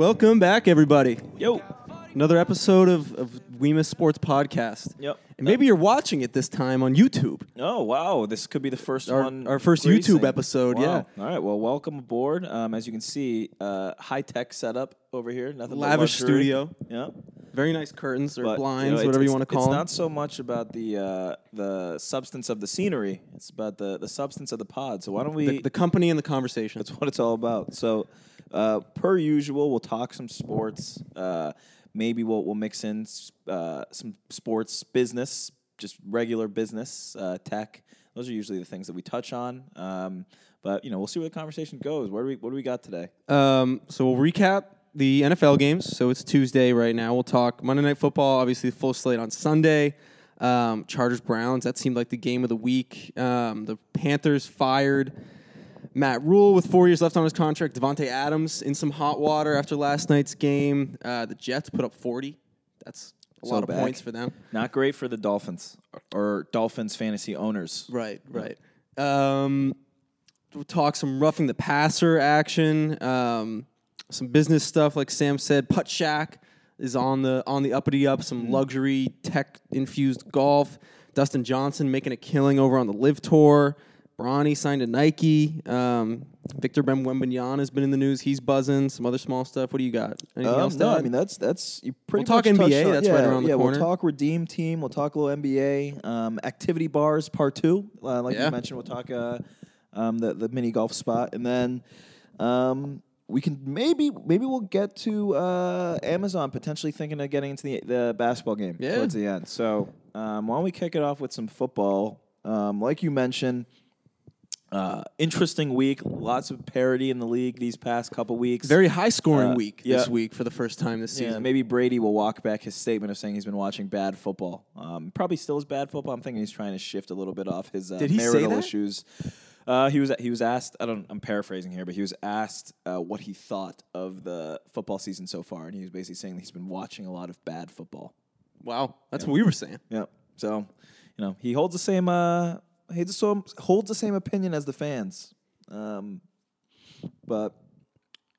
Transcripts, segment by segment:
Welcome back, everybody. Yo. Another episode of, of We Miss Sports Podcast. Yep. And maybe you're watching it this time on YouTube. Oh wow, this could be the first Our- one. our first. YouTube episode, Wow. All right. Well, welcome aboard. Um, as you can see, uh, high tech setup over here. Nothing but Lavish luxury. studio. Yeah. Very nice curtains or But, blinds, know, it's- whatever you it's- want to call It's them. not so much about the uh, the substance of the scenery. It's about the the substance of the pod. So why don't we? the, the company and the conversation. That's what it's all about. So, uh, per usual, we'll talk some sports. Uh, maybe we'll we'll mix in uh, some sports business, just regular business, uh, tech. Those are usually the things that we touch on. Um, but you know, we'll see where the conversation goes. What do we What do we got today? Um, so we'll recap the NFL games. So it's Tuesday right now. We'll talk Monday Night Football, obviously the full slate on Sunday. Um, Chargers Browns, that seemed like the game of the week. Um, the Panthers fired Matt Rhule with four years left on his contract. Davante Adams in some hot water after last night's game. Uh, the Jets put up 40. That's a So lot of back. points for them. Not great for the Dolphins or Dolphins fantasy owners. Right, right. Um, we'll talk some roughing the passer action, um, some business stuff like Sam said. Puttshack is on the on the uppity up. Some luxury tech infused golf. Dustin Johnson making a killing over on the LIV Tour. Bronny signed to Nike. Um, Victor Wembanyama has been in the news. He's buzzing. Some other small stuff. What do you got? Anything Um, else? no, I mean that's that's you pretty We'll talk much touched NBA, on- that's yeah, right around the yeah, corner. We'll talk Redeem Team. We'll talk a little NBA. Um, activity bars part two, uh, like Yeah. you mentioned. We'll talk uh, um, the the mini golf spot, and then um, we can maybe maybe we'll get to uh, Amazon potentially thinking of getting into the the basketball game Yeah. towards the end. So um, why don't we kick it off with some football? Um, like you mentioned. Uh, interesting week. Lots of parity in the league these past couple weeks. very high scoring Uh, week yeah. this week for the first time this Yeah, season. maybe Brady will walk back his statement of saying he's been watching bad football. Um, probably still is bad football. I'm thinking he's trying to shift a little bit off his uh, Did he say marital issues. Uh, he was he was asked. I don't. I'm paraphrasing here, but he was asked uh, what he thought of the football season so far, and he was basically saying that he's been watching a lot of bad football. Wow, that's what we were saying. Yeah. So, you know, he holds the same. He just so holds the same opinion as the fans. Um, but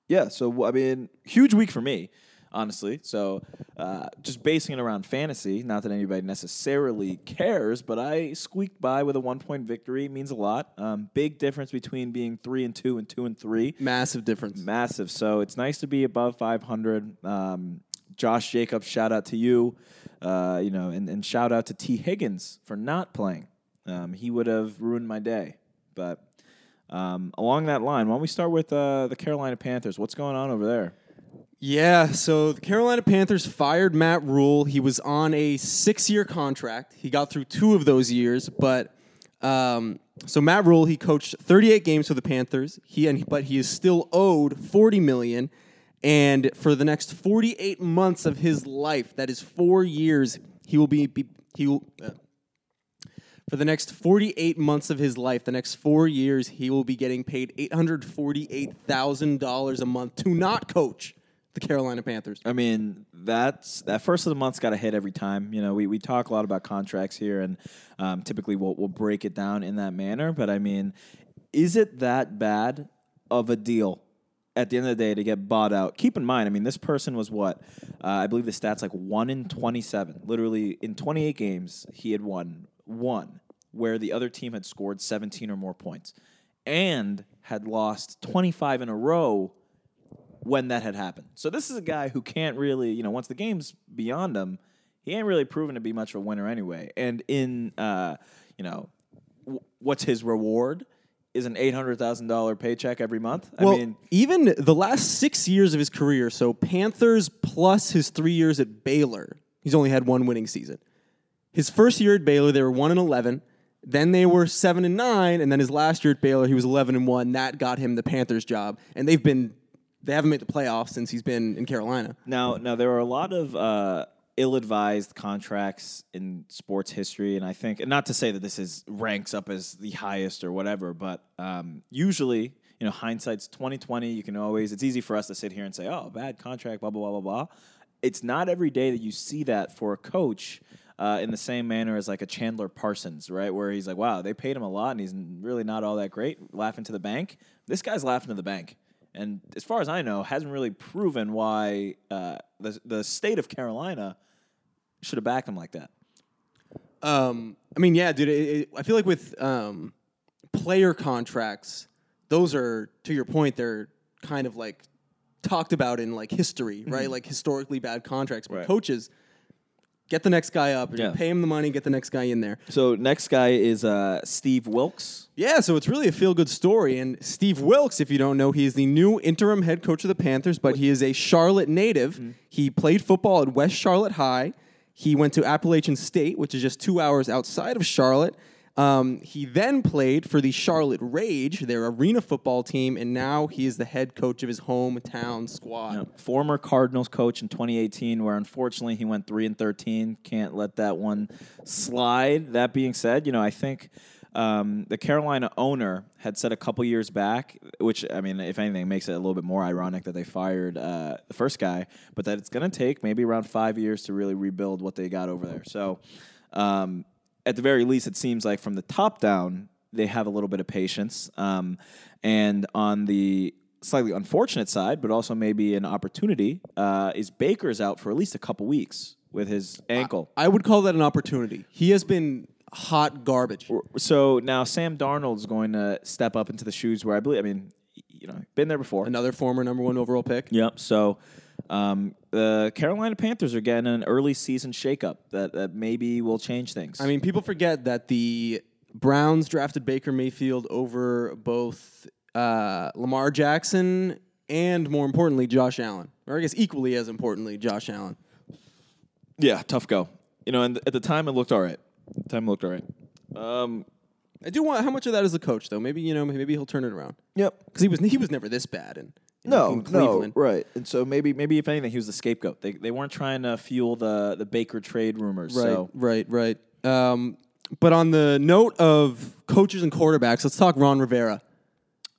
yeah, so I mean, huge week for me, honestly. So, uh, just basing it around fantasy, not that anybody necessarily cares, but I squeaked by with a one point victory. It means a lot. Um, big difference between being three and two and two and three Massive difference. massive. So it's nice to be above 500. Um, Josh Jacobs, shout out to you. Uh, you know, and, and shout out to Tee Higgins for not playing. Um, he would have ruined my day. But um, along that line, why don't we start with uh, the Carolina Panthers? What's going on over there? Yeah, so the Carolina Panthers fired Matt Rhule. He was on a six-year contract. He got through two of those years, but um, so Matt Rhule he coached 38 games for the Panthers. He and but he is still owed 40 million, and for the next 48 months of his life, that is four years, he will be, be he will. Uh, for the next 48 months of his life, the next four years, he will be getting paid $848,000 a month to not coach the Carolina Panthers. I mean, that's that first of the month's got to hit every time. You know, we, we talk a lot about contracts here, and um, typically we'll, we'll break it down in that manner. But I mean, is it that bad of a deal at the end of the day to get bought out? Keep in mind, I mean, this person was what? Uh, I believe the stats like one in 27. Literally, in 28 games, he had won one, where the other team had scored 17 or more points and had lost 25 in a row when that had happened. So this is a guy who can't really, you know, once the game's beyond him, he ain't really proven to be much of a winner anyway. And in, uh, you know, w- what's his reward? Is an eight hundred thousand dollar paycheck every month. Well, I mean, even the last six years of his career, so Panthers plus his three years at Baylor, he's only had one winning season. His first year at Baylor, they were one and eleven. Then they were seven and nine, and then his last year at Baylor, he was eleven and one. That got him the Panthers job, and they've been they haven't made the playoffs since he's been in Carolina. Now, now there are a lot of uh, ill-advised contracts in sports history, and I think, and not to say that this is ranks up as the highest or whatever, but um, usually, you know, hindsight's twenty twenty. You can always. It's easy for us to sit here and say, "Oh, bad contract," blah blah blah blah blah. It's not every day that you see that for a coach. Uh, in the same manner as like a Chandler Parsons, right? Where he's like, wow, they paid him a lot and he's really not all that great, laughing to the bank. This guy's laughing to the bank. and as far as I know, hasn't really proven why uh, the the state of Carolina should have backed him like that. Um, I mean, yeah, dude. It, it, I feel like with um, player contracts, those are to your point. They're kind of like talked about in like history, right? Like historically bad contracts. But Right. coaches get the next guy up, Yeah. pay him the money, get the next guy in there. So next guy is uh, Steve Wilks. Yeah, so it's really a feel good story. And Steve Wilks, if you don't know, he is the new interim head coach of the Panthers, but he is a Charlotte native. He played football at West Charlotte High. He went to Appalachian State, which is just two hours outside of Charlotte. Um, he then played for the Charlotte Rage, their arena football team, and now he is the head coach of his hometown squad. former Cardinals coach in 2018, where unfortunately he went three and 13. Can't let that one slide. That being said, you know I think um, the Carolina owner had said a couple years back, which I mean, if anything, makes it a little bit more ironic that they fired uh, the first guy, but that it's going to take maybe around five years to really rebuild what they got over there. So. Um, at the very least, it seems like from the top down, they have a little bit of patience. Um, and on the slightly unfortunate side, but also maybe an opportunity, uh, is Baker's out for at least a couple weeks with his ankle. I would call that an opportunity. He has been hot garbage. So now Sam Darnold's going to step up into the shoes where I believe, I mean, you know, been there before. Another former number one overall pick. Yep. So um, the Carolina Panthers are getting an early season shakeup that, that maybe will change things. I mean, people forget that the Browns drafted Baker Mayfield over both uh, Lamar Jackson and, more importantly, Josh Allen. Or I guess equally as importantly, Josh Allen. yeah, tough go. You know, and at the time it looked all right. At the time it looked all right. Um, I do want how much of that is the coach though? Maybe you know, maybe he'll turn it around yep. because he was he was never this bad in, No, no, right. And so maybe, maybe if anything, he was the scapegoat. They, they weren't trying to fuel the the Baker trade rumors. Right, So right, right. Um, but on the note of coaches and quarterbacks, let's talk Ron Rivera.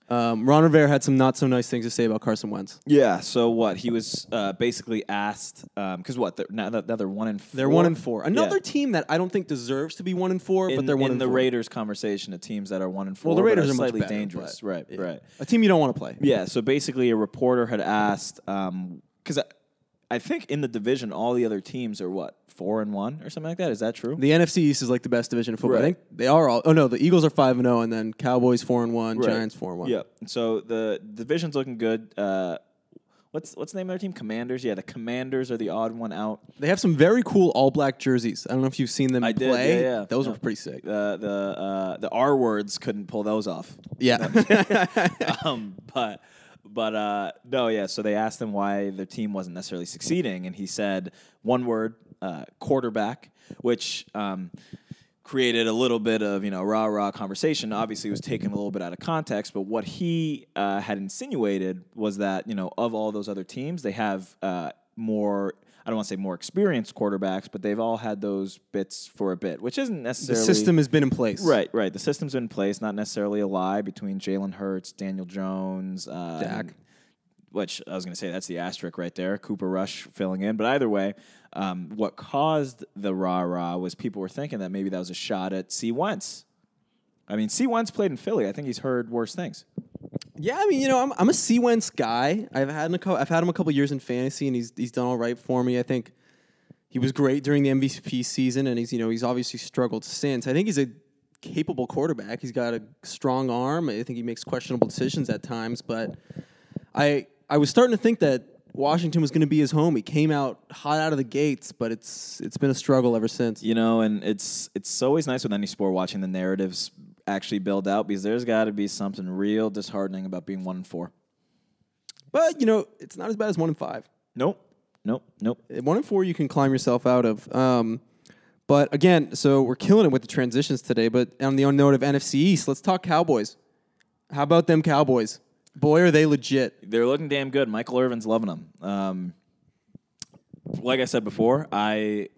Um, Ron Rivera had some not so nice things to say about Carson Wentz. yeah. So what? He was uh, basically asked because what? They're, now, now they're one and four. They're one and four. Another Yeah. team that I don't think deserves to be one and four, in, but they're one in the four. Raiders conversation of teams that are one and four. Well, the Raiders are are slightly better, dangerous. Right, yeah. right. A team you don't want to play. Yeah. So basically, a reporter had asked because I, I think in the division, all the other teams are what four and one or something like that. Is that true? The NFC East is like the best division of football. I think they are all. Oh no, the Eagles are five and zero, and then Cowboys four and one, Right. Giants four and one. Yeah. So the division's looking good. Uh, what's what's the name of their team? Commanders. Yeah, the Commanders are the odd one out. They have some very cool all black jerseys. I don't know if you've seen them I did, yeah, yeah. Those were pretty sick. The the uh, the R words couldn't pull those off. Yeah. um, but but uh, no, yeah. So they asked him why their team wasn't necessarily succeeding, and he said one word: uh, quarterback, which. Um, created a little bit of you know rah rah conversation. Obviously, was taken a little bit out of context, but what he uh, had insinuated was that you know of all those other teams, they have uh, more. I don't want to say more experienced quarterbacks, but they've all had those bits for a bit, which isn't necessarily the system has been in place. Right, right. The system's in place, not necessarily a lie between Jalen Hurts, Daniel Jones, uh, Dak. which I was going to say that's the asterisk right there. Cooper Rush filling in, but either way, um, what caused the rah rah was people were thinking that maybe that was a shot at C Wentz. I mean, C Wentz played in Philly. I think he's heard worse things. Yeah, I mean, you know, I'm, I'm a C Wentz guy. I've had a couple, I've had him a couple years in fantasy, and he's he's done all right for me. I think he was great during the MVP season, and he's you know he's obviously struggled since. I think he's a capable quarterback. He's got a strong arm. I think he makes questionable decisions at times, but I I was starting to think that Washington was going to be his home. He came out hot out of the gates, but it's it's been a struggle ever since. You know, and it's it's always nice with any sport watching the narratives actually build out because there's got to be something real disheartening about being one and four. But you know, it's not as bad as one and five. Nope, nope, nope. One and four, you can climb yourself out of. Um, but again, so we're killing it with the transitions today. But on the note of NFC East, let's talk Cowboys. How about them Cowboys? Boy, are they legit. They're looking damn good. Michael Irvin's loving them. Um, like I said before, I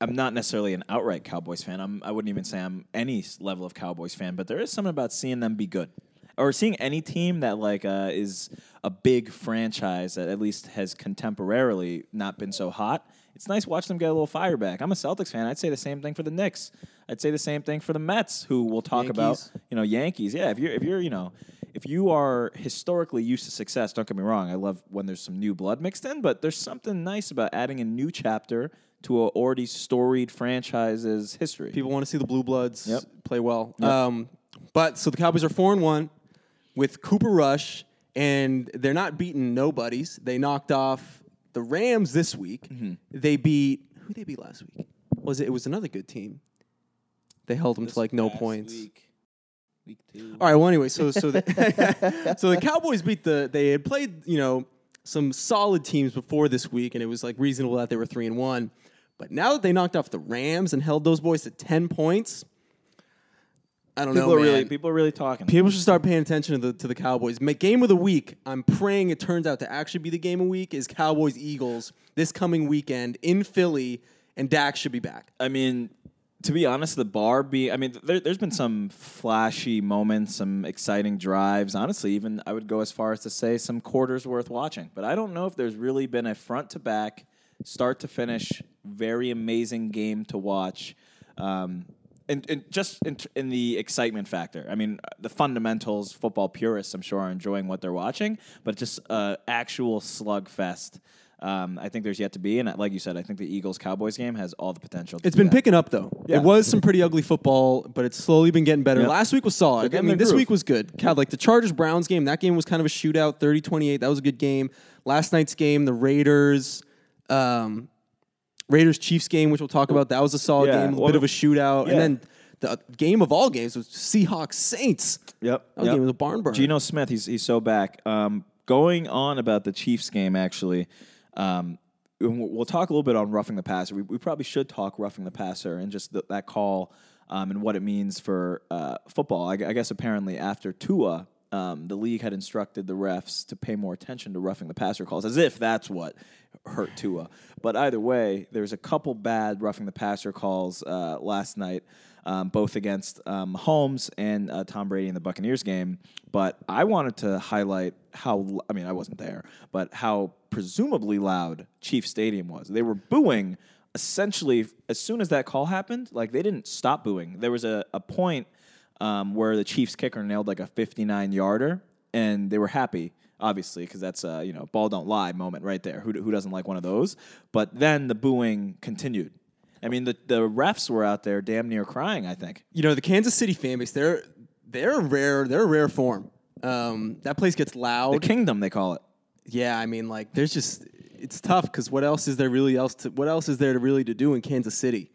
I'm not necessarily an outright Cowboys fan. I'm I wouldn't even say I'm any level of Cowboys fan, but there is something about seeing them be good, or seeing any team that like uh, is a big franchise that at least has contemporarily not been so hot it's nice watching them get a little fire back. I'm a Celtics fan. I'd say the same thing for the Knicks. I'd say the same thing for the Mets, who we'll talk about. You know, Yankees. Yeah, if you're if you're you know if you are historically used to success, don't get me wrong. I love when there's some new blood mixed in, but there's something nice about adding a new chapter to a already storied franchise's history. People want to see the Blue Bloods Yep. play well. Um, but so the Cowboys are four and one with Cooper Rush, and they're not beating nobodies. They knocked off the Rams this week. Mm-hmm. They beat who they beat last week? Was it? It was another good team. They held them to like no points. Week, week two. All right. Well, anyway, so so the, so the Cowboys beat the. They had played you know some solid teams before this week, and it was like reasonable that they were three and one. But now that they knocked off the Rams and held those boys to ten points, I don't People know. are really people are really talking. People should start paying attention to the to the Cowboys. Ma- Game of the week. I'm praying it turns out to actually be the game of the week is Cowboys Eagles this coming weekend in Philly, and Dak should be back. I mean, to be honest, the bar be. I mean, there, there's been some flashy moments, some exciting drives. Honestly, even I would go as far as to say some quarters worth watching. But I don't know if there's really been a front to back, start to finish, very amazing game to watch. Um, and, and just in, in the excitement factor. I mean, the fundamentals, football purists, I'm sure, are enjoying what they're watching, but just uh, actual slugfest. Um, I think there's yet to be, and like you said, I think the Eagles Cowboys game has all the potential. It's been that. picking up though. Yeah. It was some pretty ugly football, but it's slowly been getting better. Yep. Last week was solid. I mean, this groove. week was good. God, like the Chargers Browns game, that game was kind of a shootout, 30-28. That was a good game. Last night's game, the Raiders um, Raiders Chiefs game, which we'll talk about, that was a solid Yeah, game, a well, bit of a shootout. yeah. And then the game of all games was Seahawks Saints. Yep. That yep. game was a barn burner. Geno Smith, he's he's so back. Um, going on about the Chiefs game, actually, um, we'll talk a little bit on roughing the passer. We, we probably should talk roughing the passer and just th- that call um, and what it means for uh, football. I, I guess apparently after Tua, um, the league had instructed the refs to pay more attention to roughing the passer calls, as if that's what hurt Tua. But either way, there's a couple bad roughing the passer calls uh, last night um, both against um, Holmes and uh, Tom Brady in the Buccaneers game. But I wanted to highlight how, I mean, I wasn't there, but how presumably loud Chief Stadium was. They were booing essentially as soon as that call happened. Like they didn't stop booing. There was a, a point um, where the Chiefs kicker nailed like a 59 yarder, and they were happy. Obviously, because that's a you know ball don't lie moment right there. Who, who doesn't like one of those? But then the booing continued. I mean, the, the refs were out there damn near crying. I think. you know the Kansas City fan base. They're they're rare. They're a rare form. Um, that place gets loud. The loud. kingdom, they call it. yeah, I mean, like, there's just it's tough because what else is there really else to what else is there to really to do in Kansas City?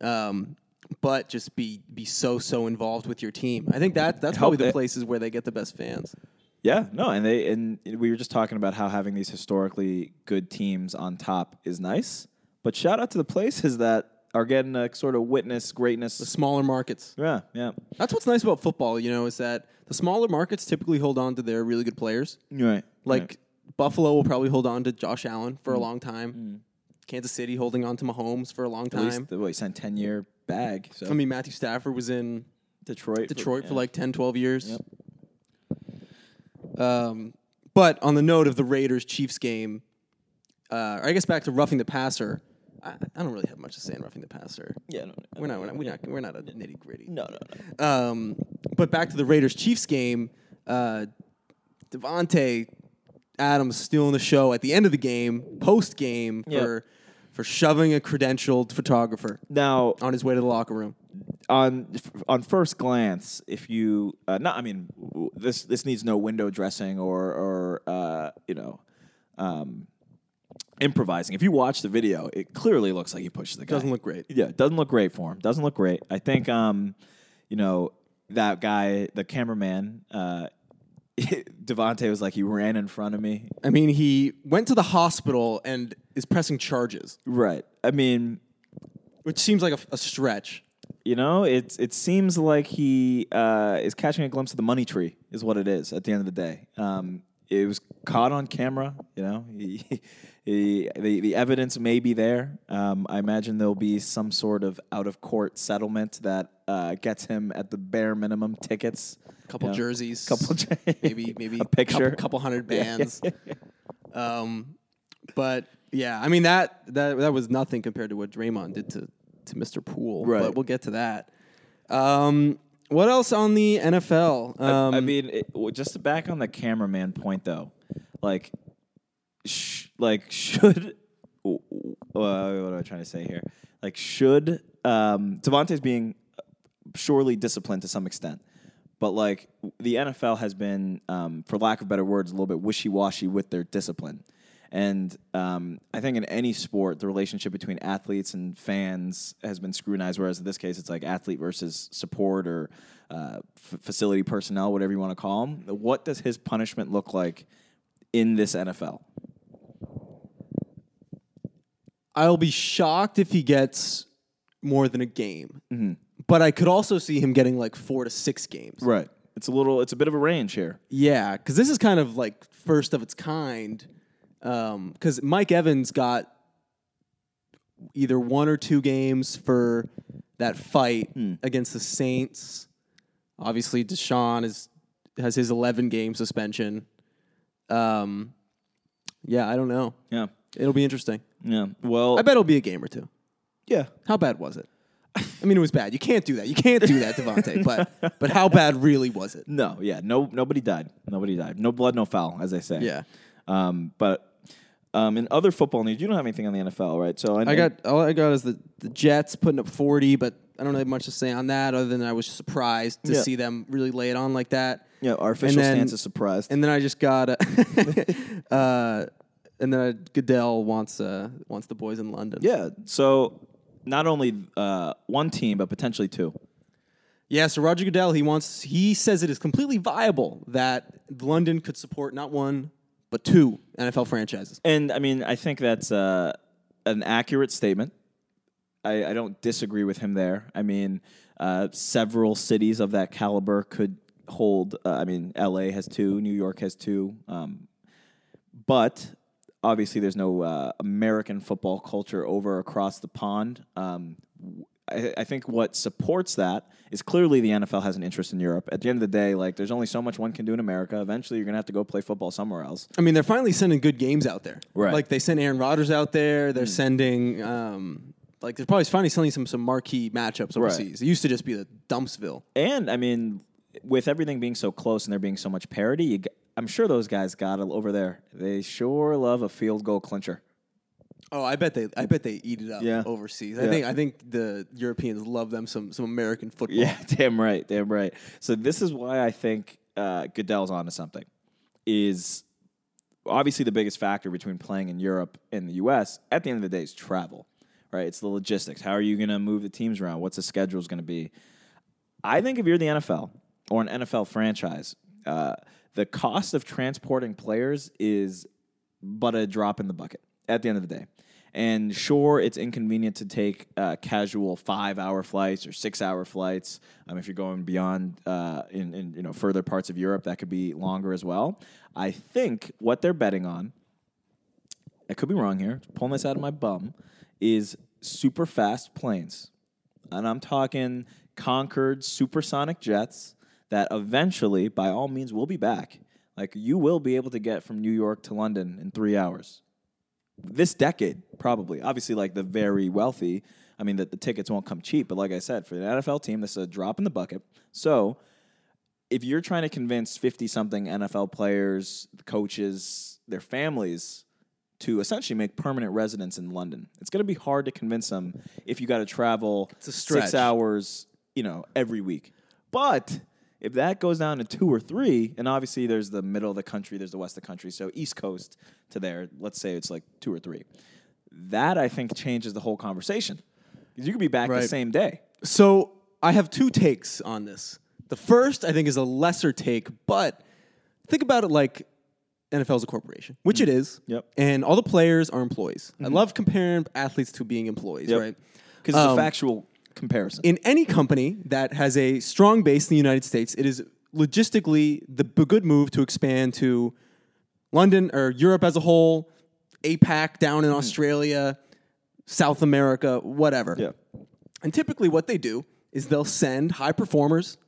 Um, but just be be so so involved with your team. I think that that's Help probably the it- places where they get the best fans. Yeah, no, and they and we were just talking about how having these historically good teams on top is nice. But shout out to the places that are getting to sort of witness greatness. The smaller markets. Yeah, yeah, That's what's nice about football. You know, is that the smaller markets typically hold on to their really good players. right. Like right. Buffalo will probably hold on to Josh Allen for a long time. Kansas City holding on to Mahomes for a long at time. least the, what, he signed ten year bag. So I mean, Matthew Stafford was in Detroit, Detroit for yeah. like 10, 12 years. Yep. Um, but on the note of the Raiders Chiefs game, uh, I guess back to roughing the passer. I, I don't really have much to say on roughing the passer. yeah, no, We're not, we're not, we're not, we're not a nitty gritty. no, no, no. Um, but back to the Raiders Chiefs game, uh, Davante Adams stealing the show at the end of the game, post game Yep. for for shoving a credentialed photographer Now on his way to the locker room. on on first glance, if you uh, not, I mean, this this needs no window dressing or or uh, you know, um, improvising. If you watch the video, it clearly looks like he pushes the guy. Doesn't look great. Yeah, it doesn't look great for him. Doesn't look great. I think, um, you know, that guy, the cameraman, uh, Davante was like, he ran in front of me. I mean, he went to the hospital and is pressing charges, Right. I mean, which seems like a, a stretch. You know, it's it seems like he uh, is catching a glimpse of the money tree, is what it is at the end of the day. Um, it was caught on camera. You know, he, he, the the evidence may be there. Um, I imagine there'll be some sort of out of court settlement that uh, gets him at the bare minimum tickets. a Couple you know, jerseys, couple, maybe maybe a picture, couple, couple hundred bands. um, But yeah, I mean that that that was nothing compared to what Draymond did to to Mr. Poole. Right. But we'll get to that. Um, what else on the NFL? Um, I mean, it, just to back on the cameraman point though, like, sh- like should uh, what am I trying to say here? Like, should um, Davante's being surely disciplined to some extent, but like the NFL has been, um, for lack of better words, a little bit wishy washy with their discipline. And um, I think in any sport, the relationship between athletes and fans has been scrutinized. Whereas in this case, it's like athlete versus support or uh, f- facility personnel, whatever you want to call them. What does his punishment look like in this NFL? I'll be shocked if he gets more than a game. Mm-hmm. But I could also see him getting like four to six games. Right. It's a little. It's a bit of a range here. Yeah, because this is kind of like first of its kind. Because Mike Evans got either one or two games for that fight against the Saints. Obviously, Deshaun is has his 11 game suspension. Um, yeah, I don't know. Yeah. It'll be interesting. Yeah. Well. I bet it'll be a game or two. yeah. How bad was it? I mean, it was bad. You can't do that. You can't do that, Davante. but but how bad really was it? No. Yeah. No. Nobody died. Nobody died. No blood, no foul, as they say. Yeah. Um. But um, in other football news, you don't have anything on the NFL, right? So I got all I got is the, the Jets putting up 40, but I don't have much to say on that other than I was surprised to Yeah. see them really lay it on like that. Yeah. Our official then- stance is surprised. And then I just got uh, uh and then uh, Goodell wants uh wants the boys in London. yeah. So not only uh, one team, but potentially two. Yeah, so Roger Goodell, he wants he says it is completely viable that London could support not one but two NFL franchises. And I mean, I think that's uh, an accurate statement. I, I don't disagree with him there. I mean, uh, several cities of that caliber could hold. Uh, I mean, LA has two, New York has two, um, but obviously, there's no uh, American football culture over across the pond. Um, I, I think what supports that is clearly the NFL has an interest in Europe. At the end of the day, like there's only so much one can do in America. Eventually, you're gonna have to go play football somewhere else. I mean, they're finally sending good games out there. Right. Like they sent Aaron Rodgers out there. They're sending um like they're probably finally sending some some marquee matchups overseas. It used to just be the Dumpsville. And I mean, with everything being so close and there being so much parity, you, g- I'm sure those guys got it over there. They sure love a field goal clincher. Oh, I bet they I bet they eat it up Yeah. overseas. I Yeah. think I think the Europeans love them some some American football. Yeah, damn right, damn right. So this is why I think uh, Goodell's onto something. Is obviously the biggest factor between playing in Europe and the U.S. At the end of the day, is travel. Right, it's the logistics. How are you going to move the teams around? What's the schedule going to be? I think if you're the NFL or an NFL franchise, uh, the cost of transporting players is but a drop in the bucket at the end of the day. And sure, it's inconvenient to take uh, casual five-hour flights or six-hour flights. Um, if you're going beyond uh, in, in you know further parts of Europe, that could be longer as well. I think what they're betting on, I could be wrong here, pulling this out of my bum, is super fast planes. And I'm talking Concorde supersonic jets that eventually, by all means, will be back. Like you will be able to get from New York to London in three hours. This decade, probably. Obviously, like the very wealthy. I mean, that the tickets won't come cheap, but like I said, for the NFL team, this is a drop in the bucket. So, if you're trying to convince 50 something NFL players, coaches, their families to essentially make permanent residence in London, it's going to be hard to convince them if you got to travel six hours, you know, every week. But if that goes down to two or three, and obviously there's the middle of the country, there's the west of the country, so East Coast to there, let's say it's like two or three. That I think changes the whole conversation. You could be back the same day. So I have two takes on this. The first, I think, is a lesser take, but think about it like NFL is a corporation, which it is. Yep. And all the players are employees. I love comparing athletes to being employees, Yep. right? Because it's a Um, factual comparison. in any company that has a strong base in the United States, it is logistically the b- good move to expand to London or Europe as a whole, APAC down in Australia, South America, whatever. yeah. And typically, what they do is they'll send high performers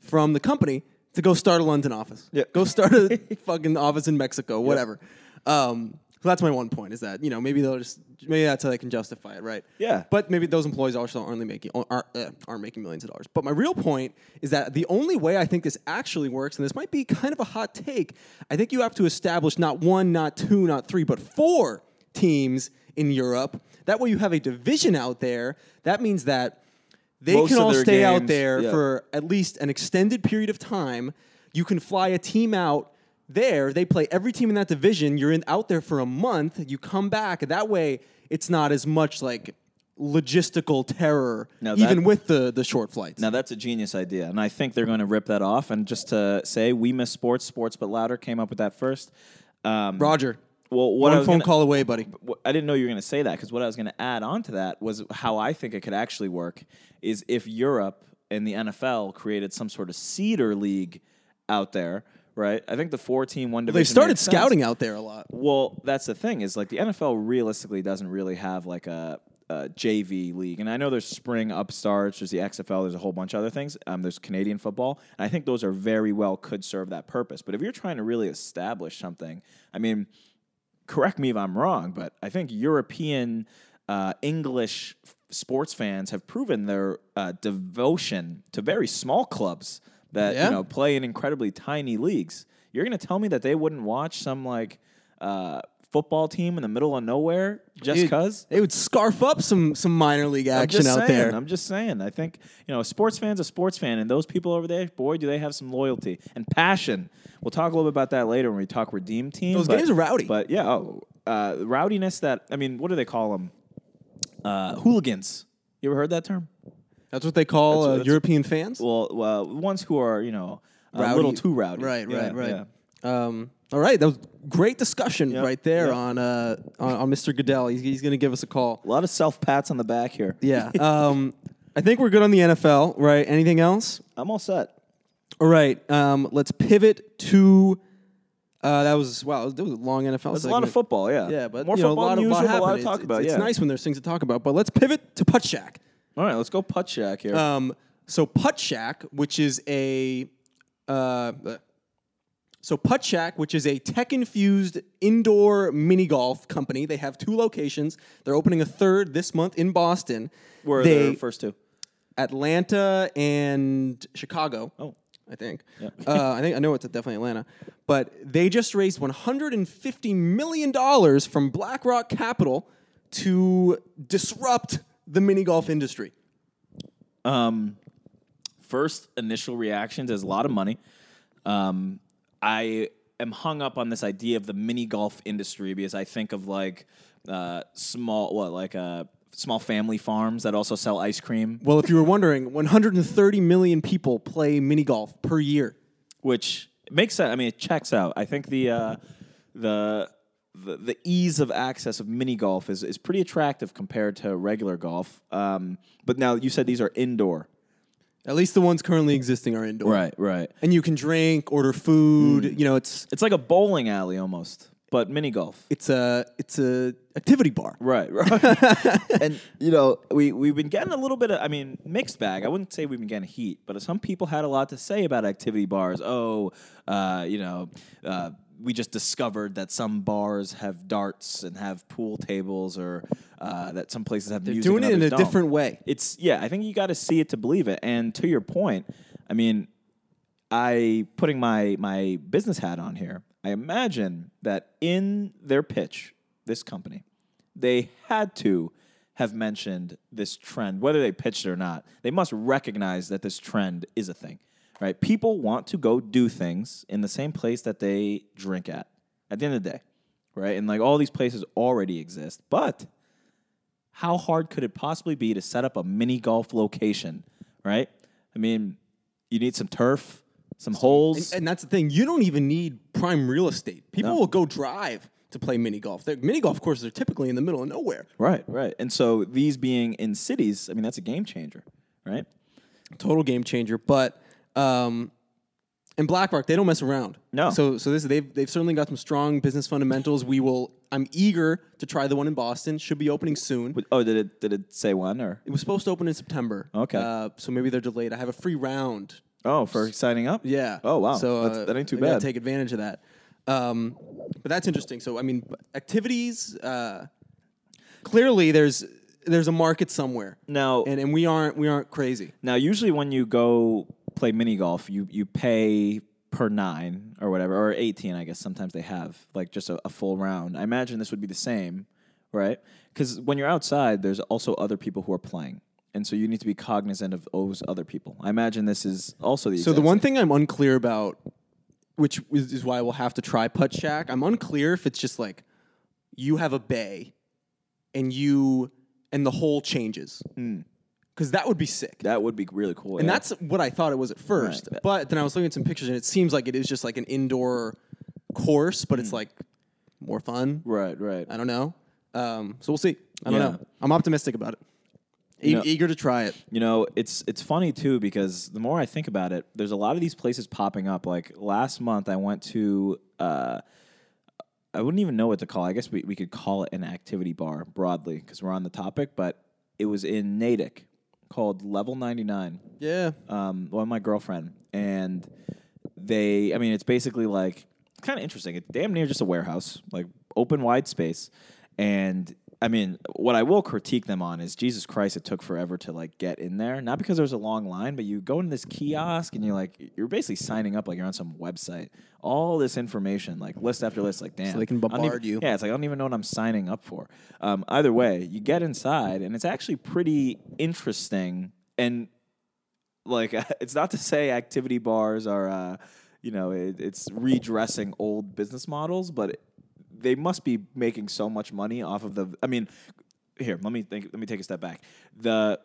from the company to go start a London office. Yeah. Go start a fucking office in Mexico, whatever. Um, So that's my one point is that you know maybe they'll just maybe that's how they can justify it, right? Yeah. But maybe those employees also aren't only making aren't, uh, aren't making millions of dollars. But my real point is that the only way I think this actually works, and this might be kind of a hot take, I think you have to establish not one, not two, not three, but four teams in Europe. That way you have a division out there. That means that they Most can all stay out there yeah. for at least an extended period of time. You can fly a team out there. They play every team in that division. You're in out there for a month. You come back. That way, it's not as much like logistical terror, that- even with the the short flights. Now that's a genius idea, and I think they're going to rip that off. And just to say, we miss sports, sports but louder came up with that first. Um, Roger, well, what one phone gonna- call away, buddy. I didn't know you were going to say that because what I was going to add on to that was how I think it could actually work is if Europe and the NFL created some sort of cedar league out there, right? I think the four team one division. They've started makes sense. scouting out there a lot. Well, that's the thing is like the NFL realistically doesn't really have like a, a JV league, and I know there's spring upstarts, there's the XFL, there's a whole bunch of other things. Um, there's Canadian football, and I think those are very well could serve that purpose. But if you're trying to really establish something, I mean, correct me if I'm wrong, but I think European uh, English sports fans have proven their uh, devotion to very small clubs that Yeah. you know play in incredibly tiny leagues. You're going to tell me that they wouldn't watch some like uh, football team in the middle of nowhere just because? They would scarf up some some minor league action out saying, there. I'm just saying. I think you know, a sports fan's a sports fan, and those people over there, boy, do they have some loyalty and passion. We'll talk a little bit about that later when we talk redeem team. Those but- games are rowdy. but yeah, oh, uh, rowdiness. That I mean, what do they call them? Uh, hooligans. You ever heard that term? That's what they call That's- uh, that's- European fans. Well, well, ones who are you know a Rowdy. little too rowdy. Right, Yeah, right, right. yeah. Um, all right, that was great discussion Yep, right there yep. on, uh, on on Mr. Goodell. He's, he's going to give us a call. A lot of self pats on the back here. Yeah. Um, I think we're good on the NFL, right? Anything else? I'm all set. All right. Um, let's pivot to. Uh, that was wow. That was a long NFL. There's a lot of segment. football. Yeah, Yeah, but more you know, football a lot than of lot usual, but a lot happened. to talk It's- about. It's, yeah. nice when there's things to talk about. But let's pivot to Puttshack. All right, let's go puttshack here. Um, so Puttshack, which is a uh, so Puttshack, which is a tech-infused indoor mini golf company. They have two locations. They're opening a third this month in Boston. Where are they, the first two? Atlanta and Chicago. Oh. I think. Yeah. uh, I think I know it's definitely Atlanta, but they just raised 150 million dollars from BlackRock Capital to disrupt the mini golf industry. Um, first initial reactions is a lot of money. Um, I am hung up on this idea of the mini golf industry because I think of like uh, small, what like uh, small family farms that also sell ice cream, Well, if you were wondering, 130 million people play mini golf per year. which makes sense. I mean, it checks out. I think the uh, the the, the ease of access of mini golf is, is pretty attractive compared to regular golf. Um, but now you said these are indoor. At least the ones currently existing are indoor. Right, right. And you can drink, order food. You know, it's It's like a bowling alley almost, but mini golf. it's a it's a activity bar. Right, right. and you know, we we've been getting a little bit of I mean, mixed bag. I wouldn't say we've been getting heat, but some people had a lot to say about activity bars. Oh, uh, you know, uh, we just discovered that some bars have darts and have pool tables, or uh, that some places have They're music. doing and it in a others don't. different way. It's yeah. I think you got to see it to believe it. And to your point, I mean, I putting my my business hat on here. I imagine that in their pitch, this company, they had to have mentioned this trend, whether they pitched it or not. They must recognize that this trend is a thing, right? People want to go do things in the same place that they drink at. At the end of the day, right? And like all these places already exist, but how hard could it possibly be to set up a mini golf location, right? I mean, you need some turf, some holes. And that's the thing. You don't even need prime real estate. People No. will go drive to play mini golf. They're, mini golf courses are typically in the middle of nowhere. right, right. And so these being in cities, I mean, that's a game changer, right? Total game changer. But um, and BlackRock, they don't mess around. No. So so this they've they've certainly got some strong business fundamentals. We will. I'm eager to try the one in Boston. Should be opening soon. Oh, did it did it say when or It was supposed to open in September. Okay. Uh, so maybe they're delayed. I have a free round. oh for signing up? Yeah. Oh wow. So That's- uh, that ain't too I gotta bad. Take advantage of that. Um, but that's interesting. So I mean, activities. Uh, clearly, there's there's a market somewhere, Now, and and we aren't we aren't crazy. Now, usually when you go play mini golf, you you pay per nine or whatever, or eighteen, I guess. Sometimes they have like just a, a full round. I imagine this would be the same, right? Because when you're outside, there's also other people who are playing, and so you need to be cognizant of those other people. I imagine this is also the So the one thing I'm unclear about, which is, is why we'll have to try Puttshack, I'm unclear if it's just like you have a bay and you and the hole changes. Hmm. Because that would be sick. that would be really cool. and yeah. that's what I thought it was at first. Right. But then I was looking at some pictures and it seems like it is just like an indoor course, but it's Hmm. like more fun. right, right. I don't know. Um, so we'll see. I don't Yeah. know. I'm optimistic about it. E- You know- eager to try it. You know, it's it's funny too because the more I think about it, there's a lot of these places popping up. Like last month, I went to. Uh, I wouldn't even know what to call. it. I guess we, we could call it an activity bar broadly because we're on the topic. But it was in Natick called Level 99. Yeah. Um, well, my girlfriend and they. I mean, it's basically like kind of interesting. It's damn near just a warehouse, like open wide space. And I mean, what I will critique them on is Jesus Christ, it took forever to like get in there. Not because there was a long line, but you go into this kiosk and you're like, you're basically signing up like you're on some website. All this information, like list after list, like damn, they can don't even- bombard you. Yeah, it's like I don't even know what I'm signing up for. Um, either way, you get inside and it's actually pretty interesting and like it's not to say activity bars are uh, you know it, it's redressing old business models but they must be making so much money off of the i mean here let me think let me take a step back. The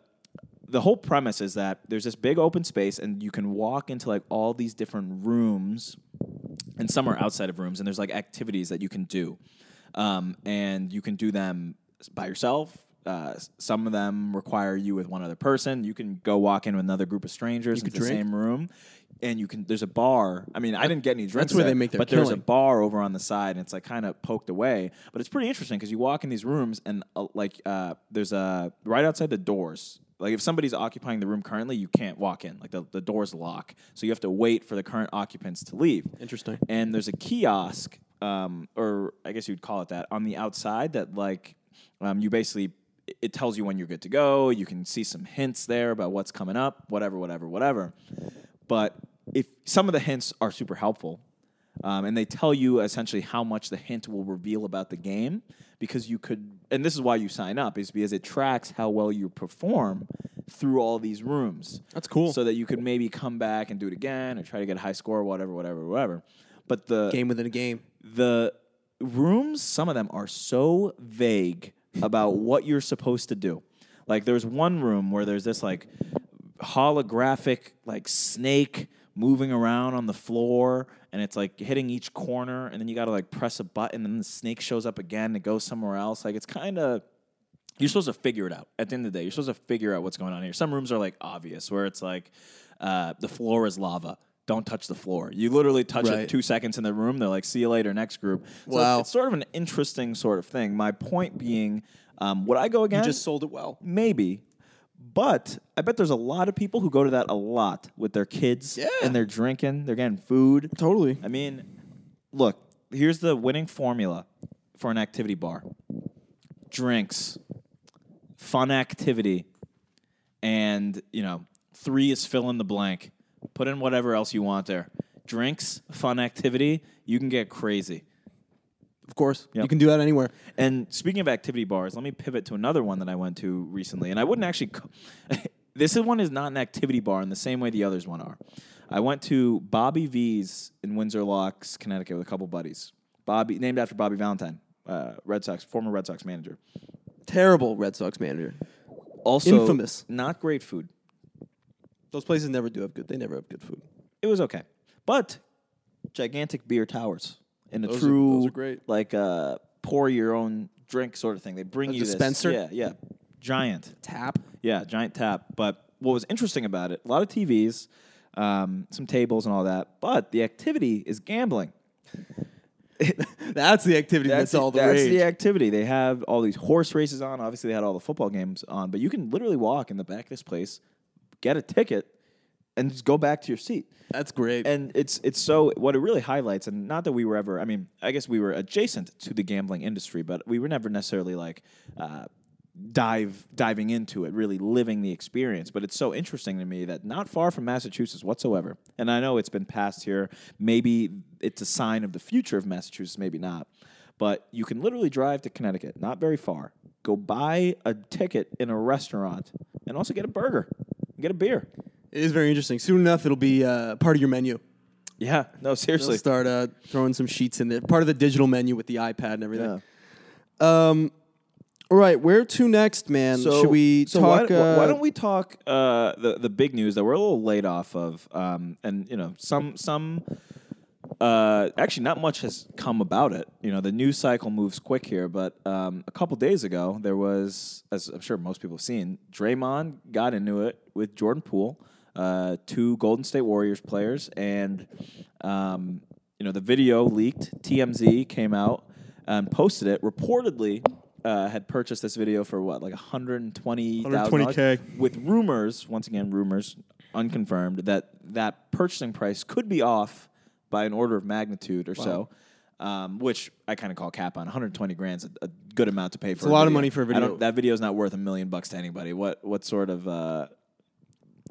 the whole premise is that there's this big open space and you can walk into like all these different rooms and some are outside of rooms and there's like activities that you can do. Um, and you can do them by yourself uh, some of them require you with one other person. You can go walk in with another group of strangers in the drink? same room and you can there's a bar. I mean i didn't get any drinks That's where there, they make their but there's a killing. bar over on the side and it's like kind of poked away. But it's pretty interesting because you walk in these rooms and uh, like uh, there's a right outside the doors. Like if somebody's occupying the room currently you can't walk in. Like the, the doors lock. So you have to wait for the current occupants to leave. Interesting. and there's a kiosk um, or i guess you'd call it that on the outside that like um, you basically it tells you when you're good to go you can see some hints there about what's coming up whatever whatever whatever but if some of the hints are super helpful um, and they tell you essentially how much the hint will reveal about the game because you could and this is why you sign up is because it tracks how well you perform through all these rooms That's cool. so that you could maybe come back and do it again or try to get a high score whatever whatever whatever but the Game within a game. the rooms, some of them are so vague about what you're supposed to do. Like there's one room where there's this like holographic like snake moving around on the floor and it's like hitting each corner and then you got to like press a button and the snake shows up again it goes somewhere else. Like it's kind of you're supposed to figure it out. At the end of the day you're supposed to figure out what's going on here. Some rooms are like obvious where it's like uh, the floor is lava don't touch the floor you literally touch Right. it two seconds in the room they're like see you later next group so Wow. it's sort of an interesting sort of thing my point being um, would i go again You just sold it well. maybe but i bet there's a lot of people who go to that a lot with their kids Yeah. and they're drinking they're getting food Totally. I mean, look, here's the winning formula for an activity bar drinks, fun activity, and, you know, three is fill in the blank. Put in whatever else you want there. Drinks, fun activity, you can get crazy. Of course. Yep. You can do that anywhere. And speaking of activity bars, let me pivot to another one that I went to recently. And I wouldn't actually. This is- one is not an activity bar in the same way the others one are. I went to Bobby V's in Windsor Locks, Connecticut, with a couple buddies. Bobby, named after Bobby Valentine, uh, Red Sox, former Red Sox manager. Terrible Red Sox manager. Also, Infamous. Not great food. Those places never do have good. They never have good food. It was okay, but gigantic beer towers in a Those are- true, those are great. like uh, pour your own drink sort of thing. They bring A you this- dispenser? yeah, yeah, giant. Tap. Yeah, giant tap. But what was interesting about it, a lot of TVs, um, some tables and all that, but the activity is gambling. That's the activity that's, all the that's rage. the activity. They have all these horse races on. Obviously, they had all the football games on, but you can literally walk in the back of this place, get a ticket, and just go back to your seat. That's great. And it's it's so what it really highlights, and not that we were ever. I mean, I guess we were adjacent to the gambling industry, but we were never necessarily like. Uh, dive diving into it really living the experience but it's so interesting to me that not far from massachusetts whatsoever and i know it's been passed here maybe it's a sign of the future of massachusetts maybe not but you can literally drive to connecticut not very far go buy a ticket in a restaurant and also get a burger get a beer it is very interesting. Soon enough, it'll be uh, part of your menu. yeah no They'll seriously start uh, throwing some sheets in there. Part of the digital menu with the iPad and everything. Yeah. Um, all right, where to next, man? Should we so talk? Why, uh, why don't we talk uh, the the big news that we're a little late off of, um, and you know some some. Uh, actually, not much has come about it. You know, the news cycle moves quick here, but um, a couple days ago, there was, as I'm sure most people have seen, Draymond got into it with Jordan Poole, uh, two Golden State Warriors players, and um, you know the video leaked. TMZ came out and posted it. Reportedly, uh, had purchased this video for what, like 120 120K. with rumors. Once again, rumors unconfirmed that that purchasing price could be off by an order of magnitude or so. Um, which I kind of call cap on 120 grand is a, a good amount to pay for. It's a lot of money for a I video. don't- that video is not worth a million bucks to anybody. What what sort of uh,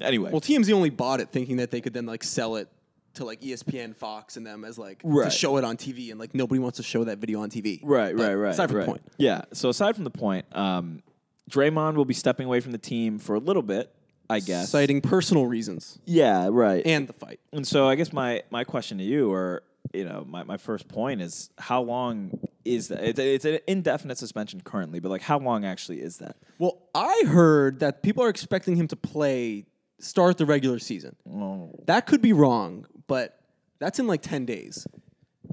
anyway? Well, TMZ only bought it thinking that they could then like sell it to like ESPN, Fox, and them as like to show it on TV, and like nobody wants to show that video on TV. Right, But right, right. Aside from right. the point, Yeah. So aside from the point, um, Draymond will be stepping away from the team for a little bit, I guess. citing personal reasons Yeah, right. and the fight. And so I guess my my question to you, or you know, my, my first point is how long is that? It's, it's an indefinite suspension currently, but like how long actually is that? Well, I heard that people are expecting him to play start the regular season. Oh. That could be wrong, but that's in like ten days.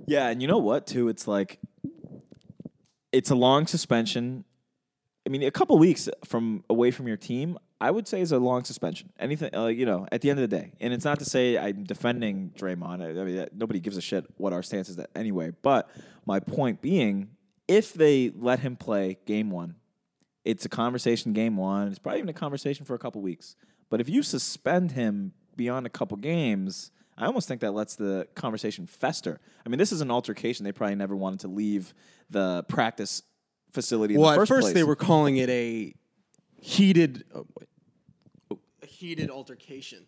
Yeah, and you know what? Too, it's like it's a long suspension. I mean, a couple weeks from away from your team, I would say is a long suspension. Anything, uh, you know, at the end of the day, and it's not to say I'm defending Draymond. I, I mean, that- nobody gives a shit what our stance is anyway. But my point being, if they let him play game one, it's a conversation game one. It's probably even a conversation for a couple weeks. But if you suspend him beyond a couple games, I almost think that lets the conversation fester. I mean, this is an altercation. They probably never wanted to leave the practice facility. In Well, the at first, first place. they were calling it a heated, a heated altercation.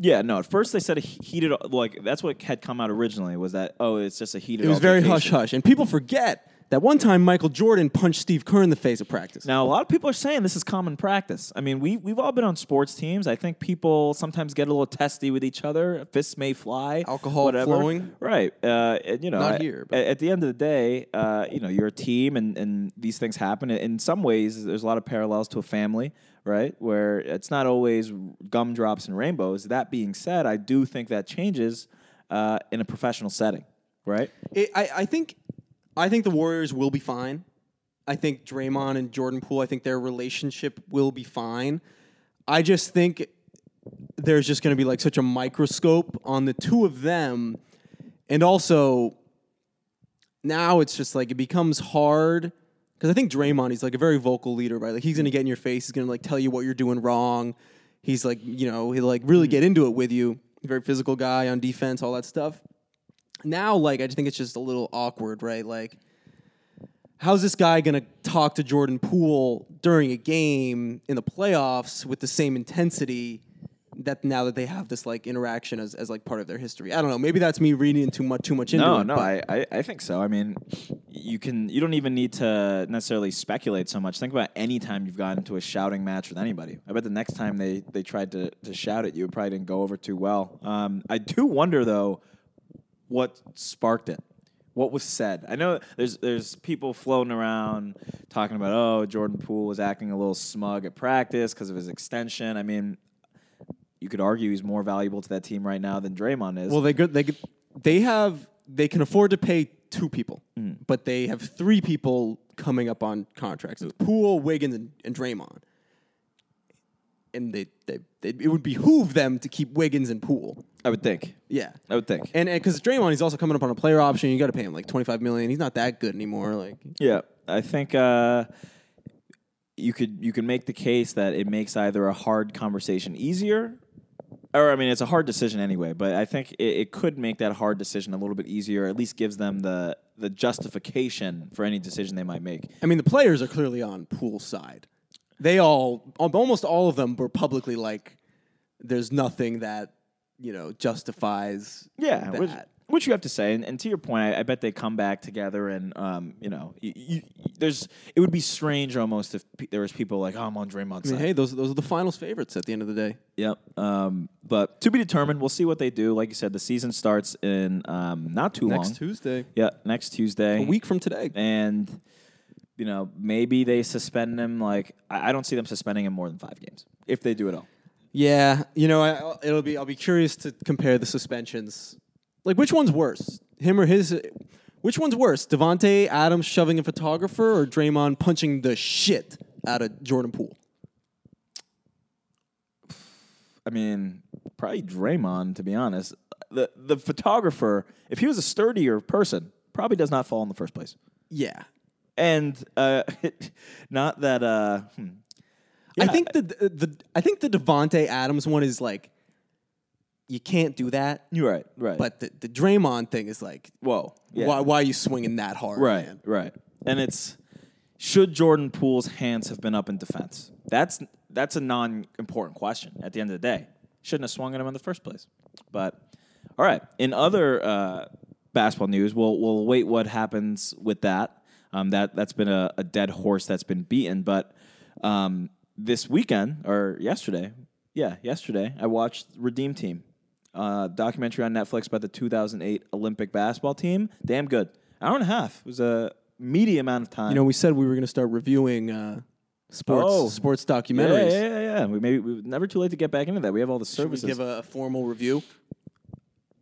Yeah, no. At first they said a heated, like that's what had come out originally was that oh, it's just a heated. It was very hush hush, and people forget that one time Michael Jordan punched Steve Kerr in the face at practice. Now, a lot of people are saying this is common practice. I mean, we we've all been on sports teams. I think people sometimes get a little testy with each other. Fists may fly. Alcohol whatever. flowing. Right. Uh, and, you know, Not here, but- At, at the end of the day, uh, you know, you're a team, and and these things happen. In some ways, there's a lot of parallels to a family. Right, where it's not always gumdrops and rainbows. That being said, I do think that changes uh, in a professional setting. Right. It, I, I think, I think the Warriors will be fine. I think Draymond and Jordan Poole. I think their relationship will be fine. I just think there's just going to be like such a microscope on the two of them, and also now it's just like it becomes hard because I think Draymond he's like a very vocal leader, right? Like he's going to get in your face, he's going to like tell you what you're doing wrong. He's like you know he'll like really hmm. get into it with you. Very physical guy on defense, all that stuff. Now, like I just think it's just a little awkward, right? Like how's this guy going to talk to Jordan Poole during a game in the playoffs with the same intensity that now that they have this like interaction as, as like part of their history? I don't know. Maybe that's me reading too much too much into No, it. no, but- I, I, I think so. I mean, you can you don't even need to necessarily speculate so much. Think about any time you've gotten into a shouting match with anybody. I bet the next time they they tried to, to shout at you, it probably didn't go over too well. Um, I do wonder though, what sparked it. What was said? I know there's there's people floating around talking about oh Jordan Poole was acting a little smug at practice because of his extension. I mean, you could argue he's more valuable to that team right now than Draymond is. Well, they go- they they have they can afford to pay two people, Mm. but they have three people coming up on contracts: Poole, Wiggins, and, and Draymond. And they, they, they it would behoove them to keep Wiggins and Poole. I would think. Yeah, I would think. and because Draymond, he's also coming up on a player option. You got to pay him like twenty five million. He's not that good anymore. Like Yeah, I think uh, you could you could make the case that it makes either a hard conversation easier, or I mean, it's a hard decision anyway. But I think it, it could make that hard decision a little bit easier. At least gives them the the justification for any decision they might make. I mean, the players are clearly on Poole side. They all, almost all of them, were publicly like, "There's nothing that you know justifies." Yeah, that. which, which you have to say, and, and to your point, I, I bet they come back together, and um, you know, you, you, there's it would be strange almost if pe- there was people like, oh, I'm on Draymond's I mean, side. hey, those those are the finals favorites at the end of the day. Yep. Um, but to be determined. We'll see what they do. Like you said, the season starts in um, not too Next long. Next Tuesday, Yeah, next Tuesday. a week from today. and you know maybe they suspend him. Like I, I don't see them suspending him more than five games if they do it all. Yeah, you know, I, it'll be. I'll be curious to compare the suspensions. Like, which one's worse, him or his? Which one's worse, Davante Adams shoving a photographer or Draymond punching the shit out of Jordan Poole? I mean, probably Draymond. To be honest, the the photographer, if he was a sturdier person, probably does not fall in the first place. Yeah, And uh, not that. Uh, hmm. I Yeah, think the, the I think the Davante Adams one is like, you can't do that. you're right. Right. But the, the Draymond thing is like, whoa. Yeah. why why are you swinging that hard? Right, man? right. And it's should Jordan Poole's hands have been up in defense? That's that's a non-important question at the end of the day. Shouldn't have swung at him in the first place. But all right. In other uh, basketball news, we'll we'll wait what happens with that. Um, that that's been a, a dead horse that's been beaten. But um, this weekend or yesterday, yeah, yesterday, I watched Redeem Team, uh, documentary on Netflix about the 2008 Olympic basketball team. Damn good. Hour and a half. It was a meaty amount of time. You know, we said we were going to start reviewing uh, sports Oh. sports documentaries. yeah, yeah, yeah. We maybe we, never too late to get back into that. We have all the Should we services. give a, a formal review?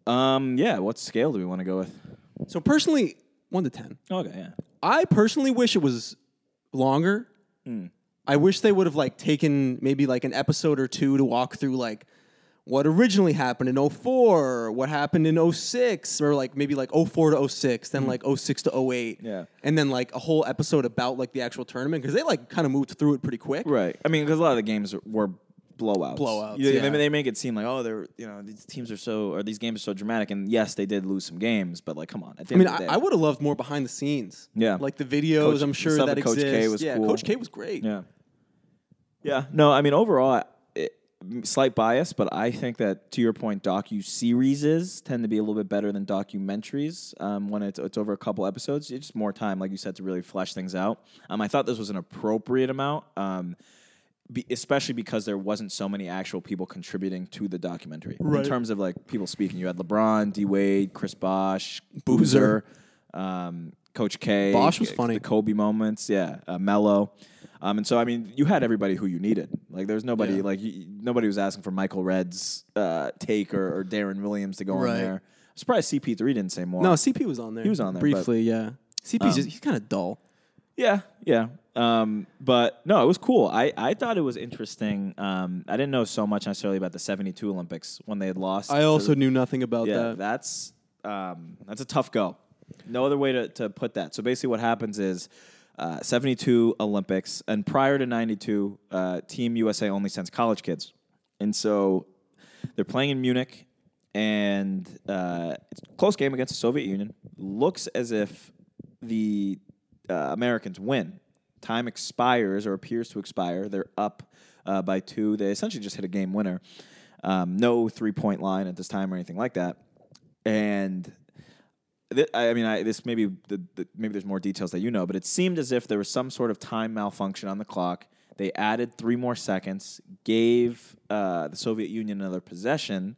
um, yeah. What scale do we want to go with? So personally, one to ten. Okay, yeah. I personally wish it was longer. Hmm. I wish they would have like taken maybe like an episode or two to walk through like what originally happened in 04, what happened in 06, or like maybe like 04 to 06, then like 06 to 08. Hmm. Yeah. And then like a whole episode about like the actual tournament because they like kind of moved through it pretty quick. Right. I mean, because a lot of the games were blowouts. Blowouts, You- yeah. They, they make it seem like oh, they're you know these teams are so or these games are so dramatic, and yes, they did lose some games, but like come on. I mean, end of the I, I would have loved more behind the scenes. Yeah. Like the videos, Coach- I'm sure that Coach K exists. was yeah, cool. Coach K was great. Yeah. Yeah. No, I mean overall, it, slight bias, but I think that to your point, docu series tend to be a little bit better than documentaries um, when it's it's over a couple episodes. It's just more time, like you said, to really flesh things out. Um, I thought this was an appropriate amount. Um, be, especially because there wasn't so many actual people contributing to the documentary in terms of like people speaking. You had LeBron, D Wade, Chris Bosh, Boozer. Um, Coach K. Bosh was funny. The Kobe moments, yeah, uh, Melo. Um, and so, I mean, you had everybody who you needed. Like, there's nobody Yeah. like you, nobody was asking for Michael Redd's uh, take or, or Deron Williams to go Right. in there. I'm surprised CP3 didn't say more. No, CP was on there. He was on there, briefly. Yeah, CP's Um, just, he's kind of dull. Yeah, yeah. Um, but no, it was cool. I, I thought it was interesting. Um, I didn't know so much necessarily about the '72 Olympics when they had lost. I to- also knew nothing about yeah, that. that's um, that's a tough go. No other way to, to put that. So basically, what happens is uh, 72 Olympics, and prior to 92, uh, Team USA only sends college kids. And so they're playing in Munich, and uh, it's a close game against the Soviet Union. Looks as if the uh, Americans win. Time expires or appears to expire. They're up uh, by two. They essentially just hit a game winner. Um, no three point line at this time or anything like that. And th- I mean, I, this maybe the, the, maybe there's more details that you know, but it seemed as if there was some sort of time malfunction on the clock. They added three more seconds, gave uh, the Soviet Union another possession.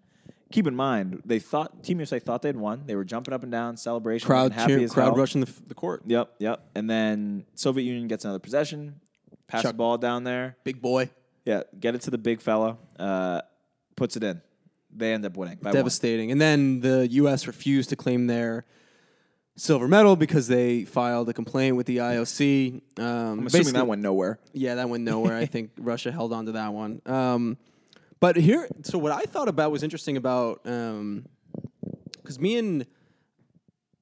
Keep in mind, they thought Team USA thought they'd won. They were jumping up and down, celebration, crowd happy cheer, as crowd hell. rushing the, the court. Yep, yep. And then Soviet Union gets another possession, pass the ball down there. Big boy, Yeah, get it to the big fella, uh, puts it in. They end up winning by one. devastating. And then the U.S. refused to claim their silver medal because they filed a complaint with the IOC. Um, I'm assuming that went nowhere. Yeah, that went nowhere. I think Russia held on to that one. Um, but here, so what I thought about was interesting about um, because me and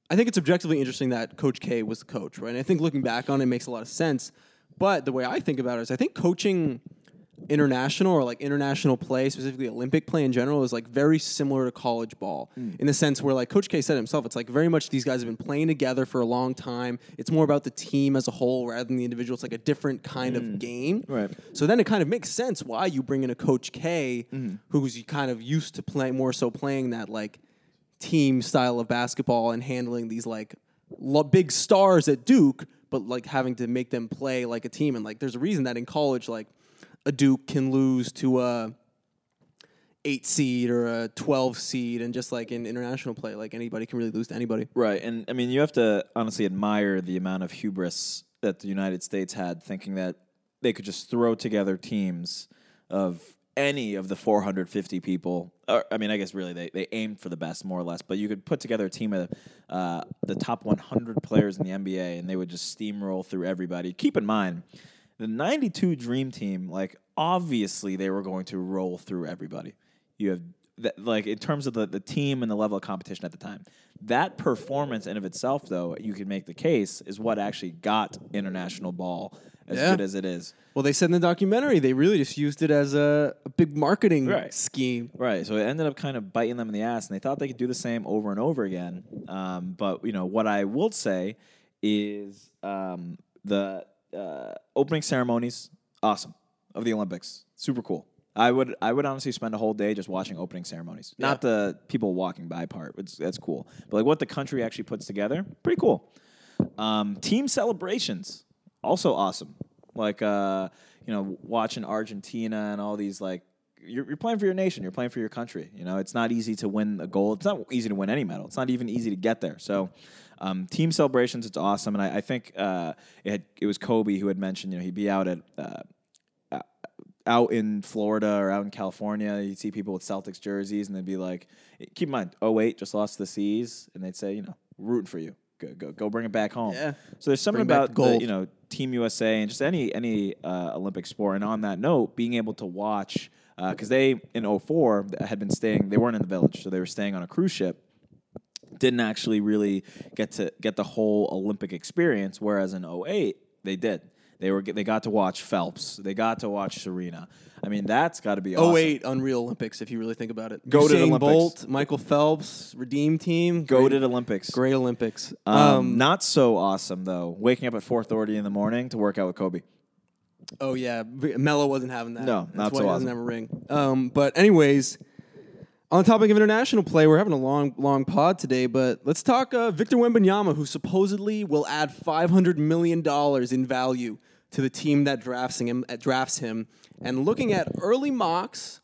I think it's objectively interesting that Coach K was the coach, right? And I think looking back on it makes a lot of sense. But the way I think about it is, I think coaching international or like international play, specifically Olympic play in general, is like very similar to college ball hmm. in the sense where like Coach K said himself, it's like very much these guys have been playing together for a long time. It's more about the team as a whole rather than the individual. It's like a different kind of hmm. game. Right. So then it kind of makes sense why you bring in a Coach K hmm. who's kind of used to playing more so playing that like team style of basketball and handling these like lo- big stars at Duke, but like having to make them play like a team. And like, there's a reason that in college, like a Duke can lose to a eight seed or a twelve seed, and just like in international play, like anybody can really lose to anybody. Right, and I mean, you have to honestly admire the amount of hubris that the United States had, thinking that they could just throw together teams of any of the 450 people. Or, I mean, I guess really they, they aimed for the best, more or less. But you could put together a team of uh, the top 100 players in the NBA, and they would just steamroll through everybody. Keep in mind, the 92 Dream Team, like obviously they were going to roll through everybody. You have that, like in terms of the, the team and the level of competition at the time. That performance in of itself, though, you can make the case is what actually got international ball as Yeah. good as it is. Well, they said in the documentary they really just used it as a, a big marketing Right. scheme. Right. So it ended up kind of biting them in the ass, and they thought they could do the same over and over again. Um, but you know what I will say is um, the uh, opening ceremonies, awesome of the Olympics, super cool. I would I would honestly spend a whole day just watching opening ceremonies, not the people walking by part. It's, that's cool, but like what the country actually puts together, pretty cool. Um, team celebrations, also awesome. Like uh, you know, watching Argentina and all these like you're, you're playing for your nation, you're playing for your country. You know, it's not easy to win a gold. It's not easy to win any medal. It's not even easy to get there. So, um, team celebrations, it's awesome. And I, I think uh, it had, it was Kobe who had mentioned, you know, he'd be out at. Uh, out in Florida or out in California, you'd see people with Celtics jerseys, and they'd be like, "Keep in mind, 08 just lost the Seas," and they'd say, "You know, rooting for you. Go, go, go, bring it back home." Yeah. So there's something Bring about the you know Team USA and just any any uh, Olympic sport. And on that note, being able to watch because they in 04 had been staying, they weren't in the village, so they were staying on a cruise ship didn't actually really get to get the whole Olympic experience. Whereas in 08, they did. They were they got to watch Phelps. They got to watch Serena. I mean, that's got to be awesome. 08 Unreal Olympics, if you really think about it. Goated Usain Olympics. Bolt, Michael Phelps, Redeem Team. Go to Olympics. great Olympics. Um, Um, not so awesome though. Waking up at 4:30 in the morning to work out with Kobe. oh yeah, Melo wasn't having that. No, That's not why so he awesome. doesn't have a ring. Um, but anyways, on the topic of international play, we're having a long, long pod today. But let's talk uh, Victor Wembanyama, who supposedly will add 500 million dollars in value to the team that drafts him. uh, drafts him. And looking at early mocks,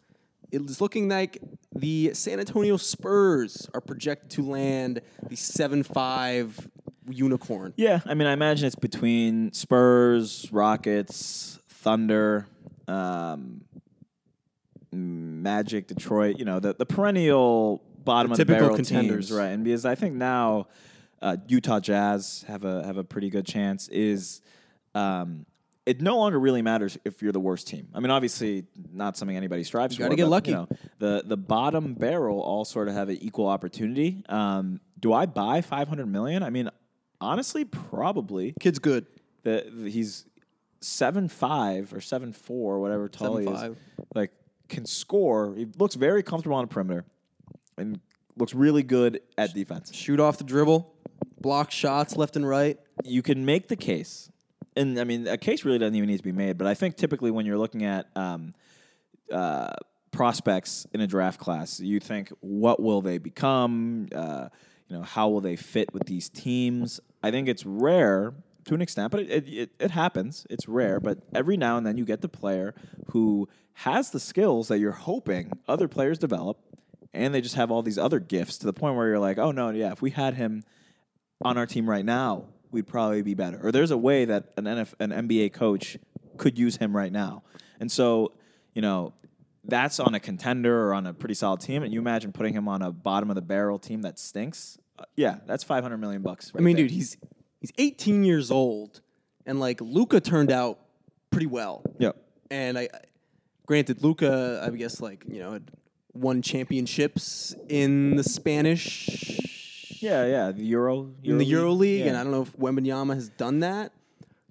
it is looking like the San Antonio Spurs are projected to land the seven five unicorn. Yeah, I mean, I imagine it's between Spurs, Rockets, Thunder, um, Magic, Detroit. You know, the, the perennial bottom The of the typical barrel contenders. teams, right? And because I think now uh, Utah Jazz have a have a pretty good chance. Is um, it no longer really matters if you're the worst team. I mean, obviously, not something anybody strives for. gotta get but, lucky. You know, the the bottom barrel all sort of have an equal opportunity. Um, do I buy 500 million? I mean, honestly, probably. Kid's good. The, the- he's seven five or seven four, whatever tall he 7'5". is. Like can score. He looks very comfortable on the perimeter, and looks really good at defense. Shoot off the dribble, block shots left and right. You can make the case, and I mean, a case really doesn't even need to be made. But I think typically when you're looking at um, uh, prospects in a draft class, you think, what will they become? Uh, you know, how will they fit with these teams? I think it's rare to an extent, but it, it, it happens. It's rare, but every now and then you get the player who has the skills that you're hoping other players develop, and they just have all these other gifts to the point where you're like, oh no, yeah, if we had him on our team right now, we'd probably be better. Or there's a way that an NF, an NBA coach could use him right now. And so, you know, that's on a contender or on a pretty solid team. And you imagine putting him on a bottom of the barrel team that stinks. Uh, yeah, that's 500 million bucks. I mean, dude, he's he's 18 years old, and like Luka turned out pretty well. Yep. And I, granted, Luka, I guess like you know, had won championships in the Spanish, Yeah, yeah. The Euro. in the Euro League, Yeah. and I don't know if Wembanyama has done that,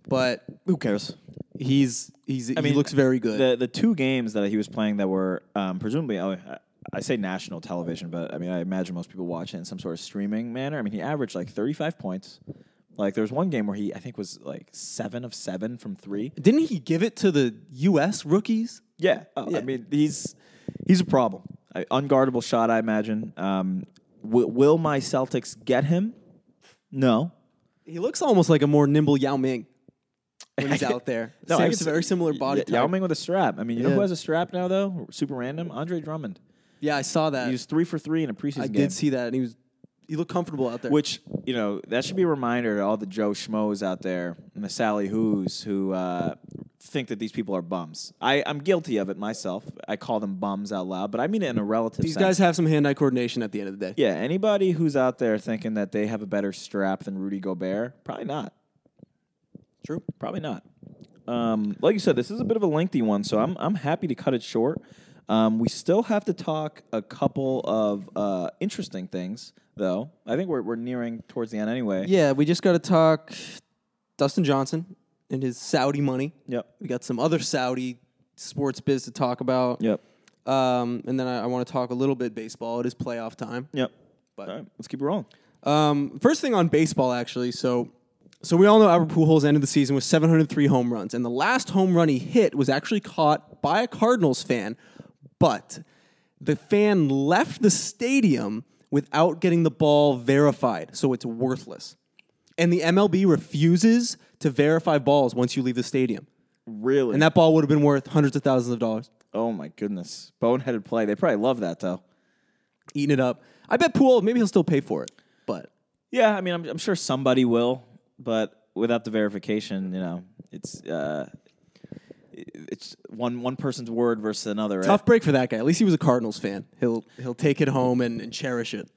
but Who cares? He's he's he mean, looks very good. The the two games that he was playing that were um, presumably oh, I, I say national television, but I mean I imagine most people watch it in some sort of streaming manner. I mean he averaged like 35 points. Like there was one game where he I think was like seven of seven from three. Didn't he give it to the U.S. rookies? Yeah, oh, Yeah. I mean he's he's a problem. I, unguardable shot, I imagine. Um, will, will my Celtics get him? No. He looks almost like a more nimble Yao Ming when he's out there. No, Same, very similar body Yeah, type. Yao Ming with a strap. I mean, you know who has a strap now though? Super random. Andre Drummond. yeah, I saw that. He was three for three in a preseason I game. did see that, and he was he look comfortable out there. Which you know that should be a reminder to all the Joe Schmoes out there and the Sally Who's who uh, think that these people are bums. I, I'm guilty of it myself. I call them bums out loud, but I mean it in a relative These sense. guys have some hand-eye coordination at the end of the day. yeah, anybody who's out there thinking that they have a better strap than Rudy Gobert, probably not. True. Probably not. Um, like you said, this is a bit of a lengthy one, so I'm I'm happy to cut it short. Um, we still have to talk a couple of uh, interesting things, though. I think we're we're nearing towards the end anyway. Yeah, we just got to talk Dustin Johnson and his Saudi money. Yep. We got some other Saudi sports biz to talk about. Yep. Um, and then I, I want to talk a little bit baseball. It is playoff time. Yep. But- All right, let's keep it rolling. Um, first thing on baseball, actually. So, so we all know Albert Pujols ended the season with 703 home runs, and the last home run he hit was actually caught by a Cardinals fan, but the fan left the stadium without getting the ball verified, so it's worthless. And the MLB refuses to verify balls once you leave the stadium, Really? and that ball would have been worth hundreds of thousands of dollars. oh my goodness, boneheaded play. They probably love that though. Eating it up. I bet Pujols maybe he'll still pay for it, but Yeah, I mean, I'm, I'm sure somebody will, but without the verification, you know, it's uh, it's one one person's word versus another. Right? tough break for that guy. At least he was a Cardinals fan. He'll he'll take it home and, and cherish it.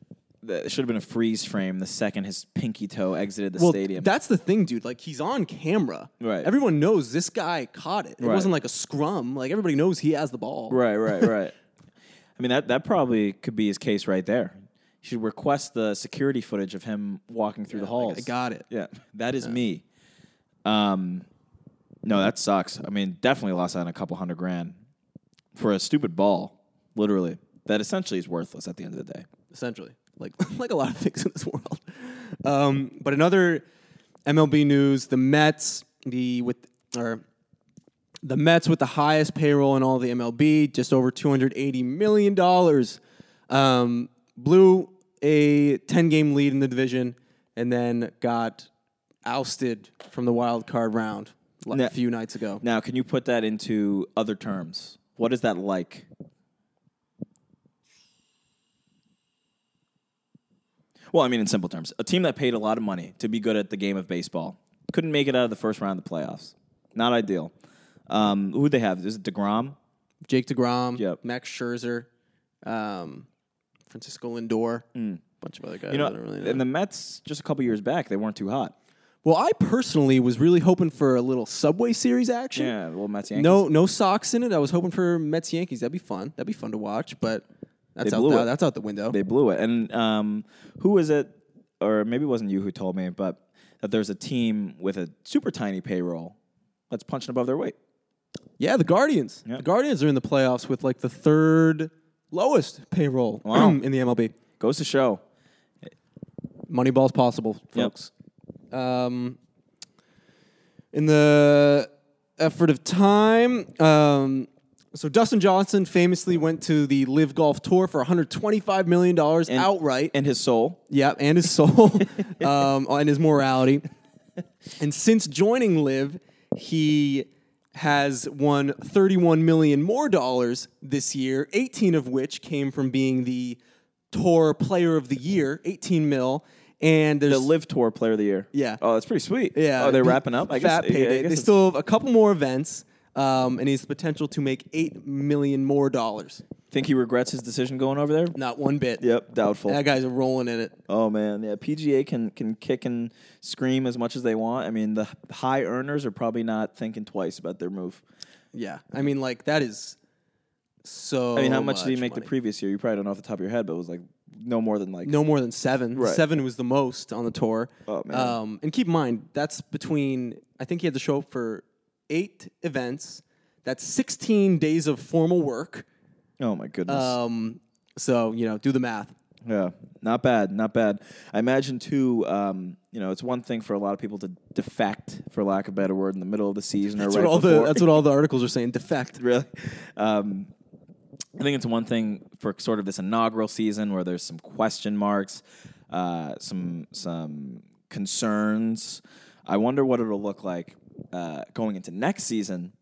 It should have been a freeze frame the second his pinky toe exited the Well, stadium. that's the thing, dude. Like he's on camera. Right. Everyone knows this guy caught it. It Right. wasn't like a scrum. Like everybody knows he has the ball. right, right, right. I mean, that that probably could be his case right there. You should request the security footage of him walking through the halls. I got it. Yeah, that is me. Um, no, that sucks. I mean, definitely lost out on a couple hundred grand for a stupid ball, literally. That essentially is worthless at the end of the day. Essentially, like like a lot of things in this world. Um, but another MLB news: the Mets, the with or the Mets with the highest payroll in all the MLB, just over two hundred eighty million dollars, um, blew a ten game lead in the division, and then got ousted from the wild card round like Now- a few nights ago. Now, can you put that into other terms? What is that like? Well, I mean, in simple terms, a team that paid a lot of money to be good at the game of baseball couldn't make it out of the first round of the playoffs. Not ideal. Um, who they have? Is it Degrom? Jake DeGrom, Yep. Max Scherzer, um, Francisco Lindor, a bunch of other guys. You know, really know. and the Mets just a couple years back they weren't too hot. Well, I personally was really hoping for a little Subway Series action. Yeah, well, Mets Yankees. No, no Sox in it. I was hoping for Mets Yankees. That'd be fun. That'd be fun to watch. But that's They out. blew The, it. that's out the window. they blew it. And um, who was it? Or maybe it wasn't you who told me, but that there's a team with a super tiny payroll that's punching above their weight. yeah, the Guardians. Yeah. The Guardians are in the playoffs with like the third lowest payroll Wow. in the MLB. Goes to show. Moneyball's possible, Yep. folks. Um, in the effort of time, um, so Dustin Johnson famously went to the LIV Golf Tour for 125 million dollars outright. And his soul. yeah, and his soul, um, and his morality. And since joining Live, he has won 31 million more dollars this year, 18 of which came from being the Tour Player of the Year, 18 mil. And there's The LIV Tour Player of the Year. Yeah. Oh, that's pretty sweet. yeah, Oh, they're wrapping up. I fat guess. yeah, I payday. guess they still have a couple more events, um, and he has the potential to make eight million more dollars. think he regrets his decision going over there. Not one bit. Yep, doubtful. That guy's rolling in it. Oh man, yeah. PGA can can kick and scream as much as they want. I mean, the high earners are probably not thinking twice about their move. Yeah, I mean, like that is so. I mean, how much, did he make the previous year? You probably don't know off the top of your head, but it was like no more than like No more than seven. Right. Seven was the most on the tour. Oh, man. Um, and keep in mind that's between. I think he had to show up for eight events. That's 16 days of formal work. Oh my goodness. Um, so you know, do the math. Yeah, not bad, not bad. I imagine too. Um, you know, it's one thing for a lot of people to defect, for lack of a better word, in the middle of the season That's or right what all before. the that's what all the articles are saying. Defect. really. Um, I think it's one thing for sort of this inaugural season where there's some question marks, uh, some some concerns. I wonder what it'll look like uh, going into next season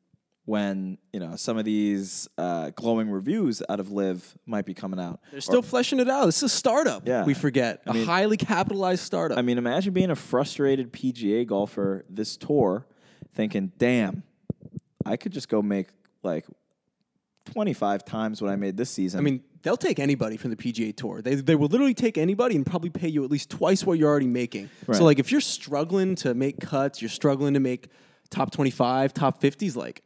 when you know some of these uh, glowing reviews out of LIV might be coming out. They're still fleshing it out. This is a startup. Yeah. we forget a mean- highly capitalized startup. I mean, imagine being a frustrated PGA golfer this tour, thinking, "Damn, I could just go make like twenty five times what I made this season." I mean, they'll take anybody from the PGA Tour. They they will literally take anybody and probably pay you at least twice what you're already making. Right. So like if you're struggling to make cuts, you're struggling to make top 25, top 50s like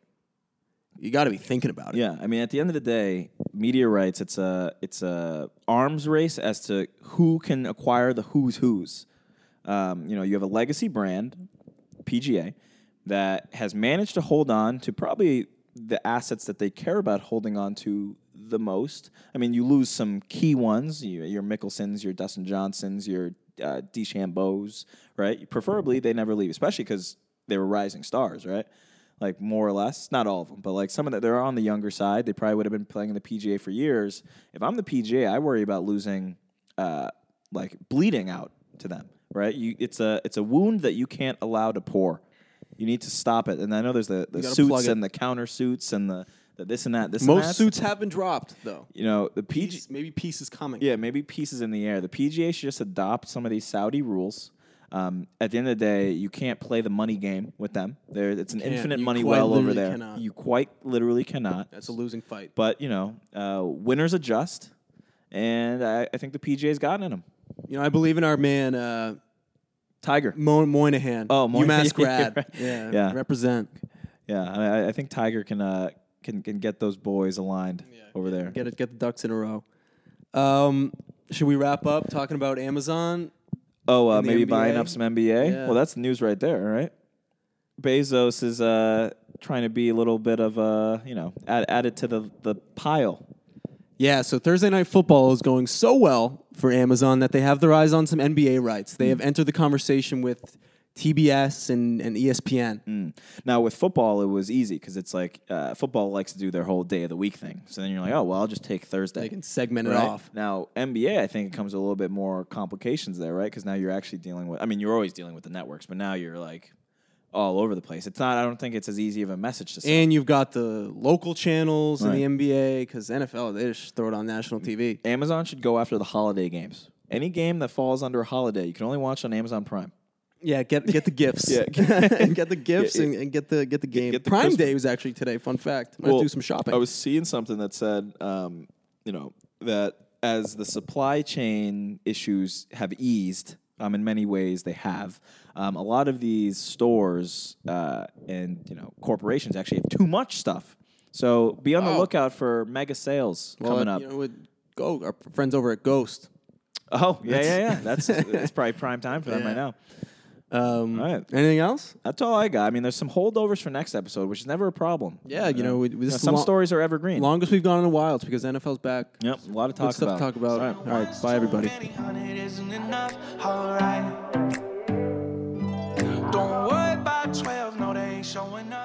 you got to be thinking about it. Yeah, I mean, at the end of the day, media rights it's a it's a arms race as to who can acquire the who's who's. Um, you know, you have a legacy brand, PGA, that has managed to hold on to probably the assets that they care about holding on to the most. I mean, you lose some key ones, you, your Mickelsons, your Dustin Johnsons, your uh, DeChambeaus, right? Preferably, they never leave, especially because they were rising stars, right? Like more or less, not all of them, but like some of them, they're on the younger side. They probably would have been playing in the PGA for years. If I'm the PGA, I worry about losing, uh, like bleeding out to them, right? You, it's a it's a wound that you can't allow to pour. You need to stop it. And I know there's the, the gotta plug suits it. and the counter suits and the, the this and that. This and Most that. suits have been dropped though. you know, the PG, Piece- maybe pieces coming. yeah, maybe pieces in the air. The PGA should just adopt some of these Saudi rules. Um, at the end of the day, you can't play the money game with them. There, it's an Can't. infinite You money quite well over literally there. cannot. You quite literally cannot. That's a losing fight. But you know, uh, winners adjust, and I, I think the PGA's gotten in them. You know, I believe in our man uh, Tiger, Mo- Monahan. Oh, Monahan. UMass grad. Right. yeah, Yeah. represent. yeah, I, I think Tiger can uh, can can get those boys aligned over there. Get it. Get the ducks in a row. Um, should we wrap up talking about Amazon? Oh, uh, maybe buying up some NBA. Yeah. Well, that's news right there, right? Bezos is uh, trying to be a little bit of a you know add add it to the the pile. Yeah, so Thursday Night Football is going so well for Amazon that they have their eyes on some NBA rights. They have entered the conversation with TBS and, and ESPN. Mm. Now with football, it was easy because it's like uh, football likes to do their whole day of the week thing. So then you're like, oh well, I'll just take Thursday. They can segment it off. Now NBA, I think it comes with a little bit more complications there, right? Because now you're actually dealing with. I mean, you're always dealing with the networks, but now you're like all over the place. It's not. I don't think it's as easy of a message to send. And you've got the local channels Right. in the NBA because NFL, they just throw it on national TV. Amazon should go after the holiday games. Any game that falls under a holiday, you can only watch on Amazon Prime. Yeah, get get the gifts. Yeah. get the gifts and, and get the get the game. get the Prime Christmas- Day was actually today. Fun fact. Have to do some shopping. I was seeing something that said, um, you know, that as the supply chain issues have eased, um, in many ways they have. Um, a lot of these stores uh, and you know corporations actually have too much stuff. So be on the Oh. lookout for mega sales Well, coming uh, up. You know, with Go, our friends over at Ghost. oh yeah, That's- yeah, yeah. That's that's probably prime time for them right now. Um, all right. Anything else? That's all I got. I mean, there's some holdovers for next episode, which is never a problem. Yeah, you know, we, we, you know, some stories are evergreen. Longest we've gone in a while, it's because NFL's back. Yep, a lot of talk Good stuff about. to talk about. All right, all right. bye everybody. Don't worry about 12, no, they ain't showing up.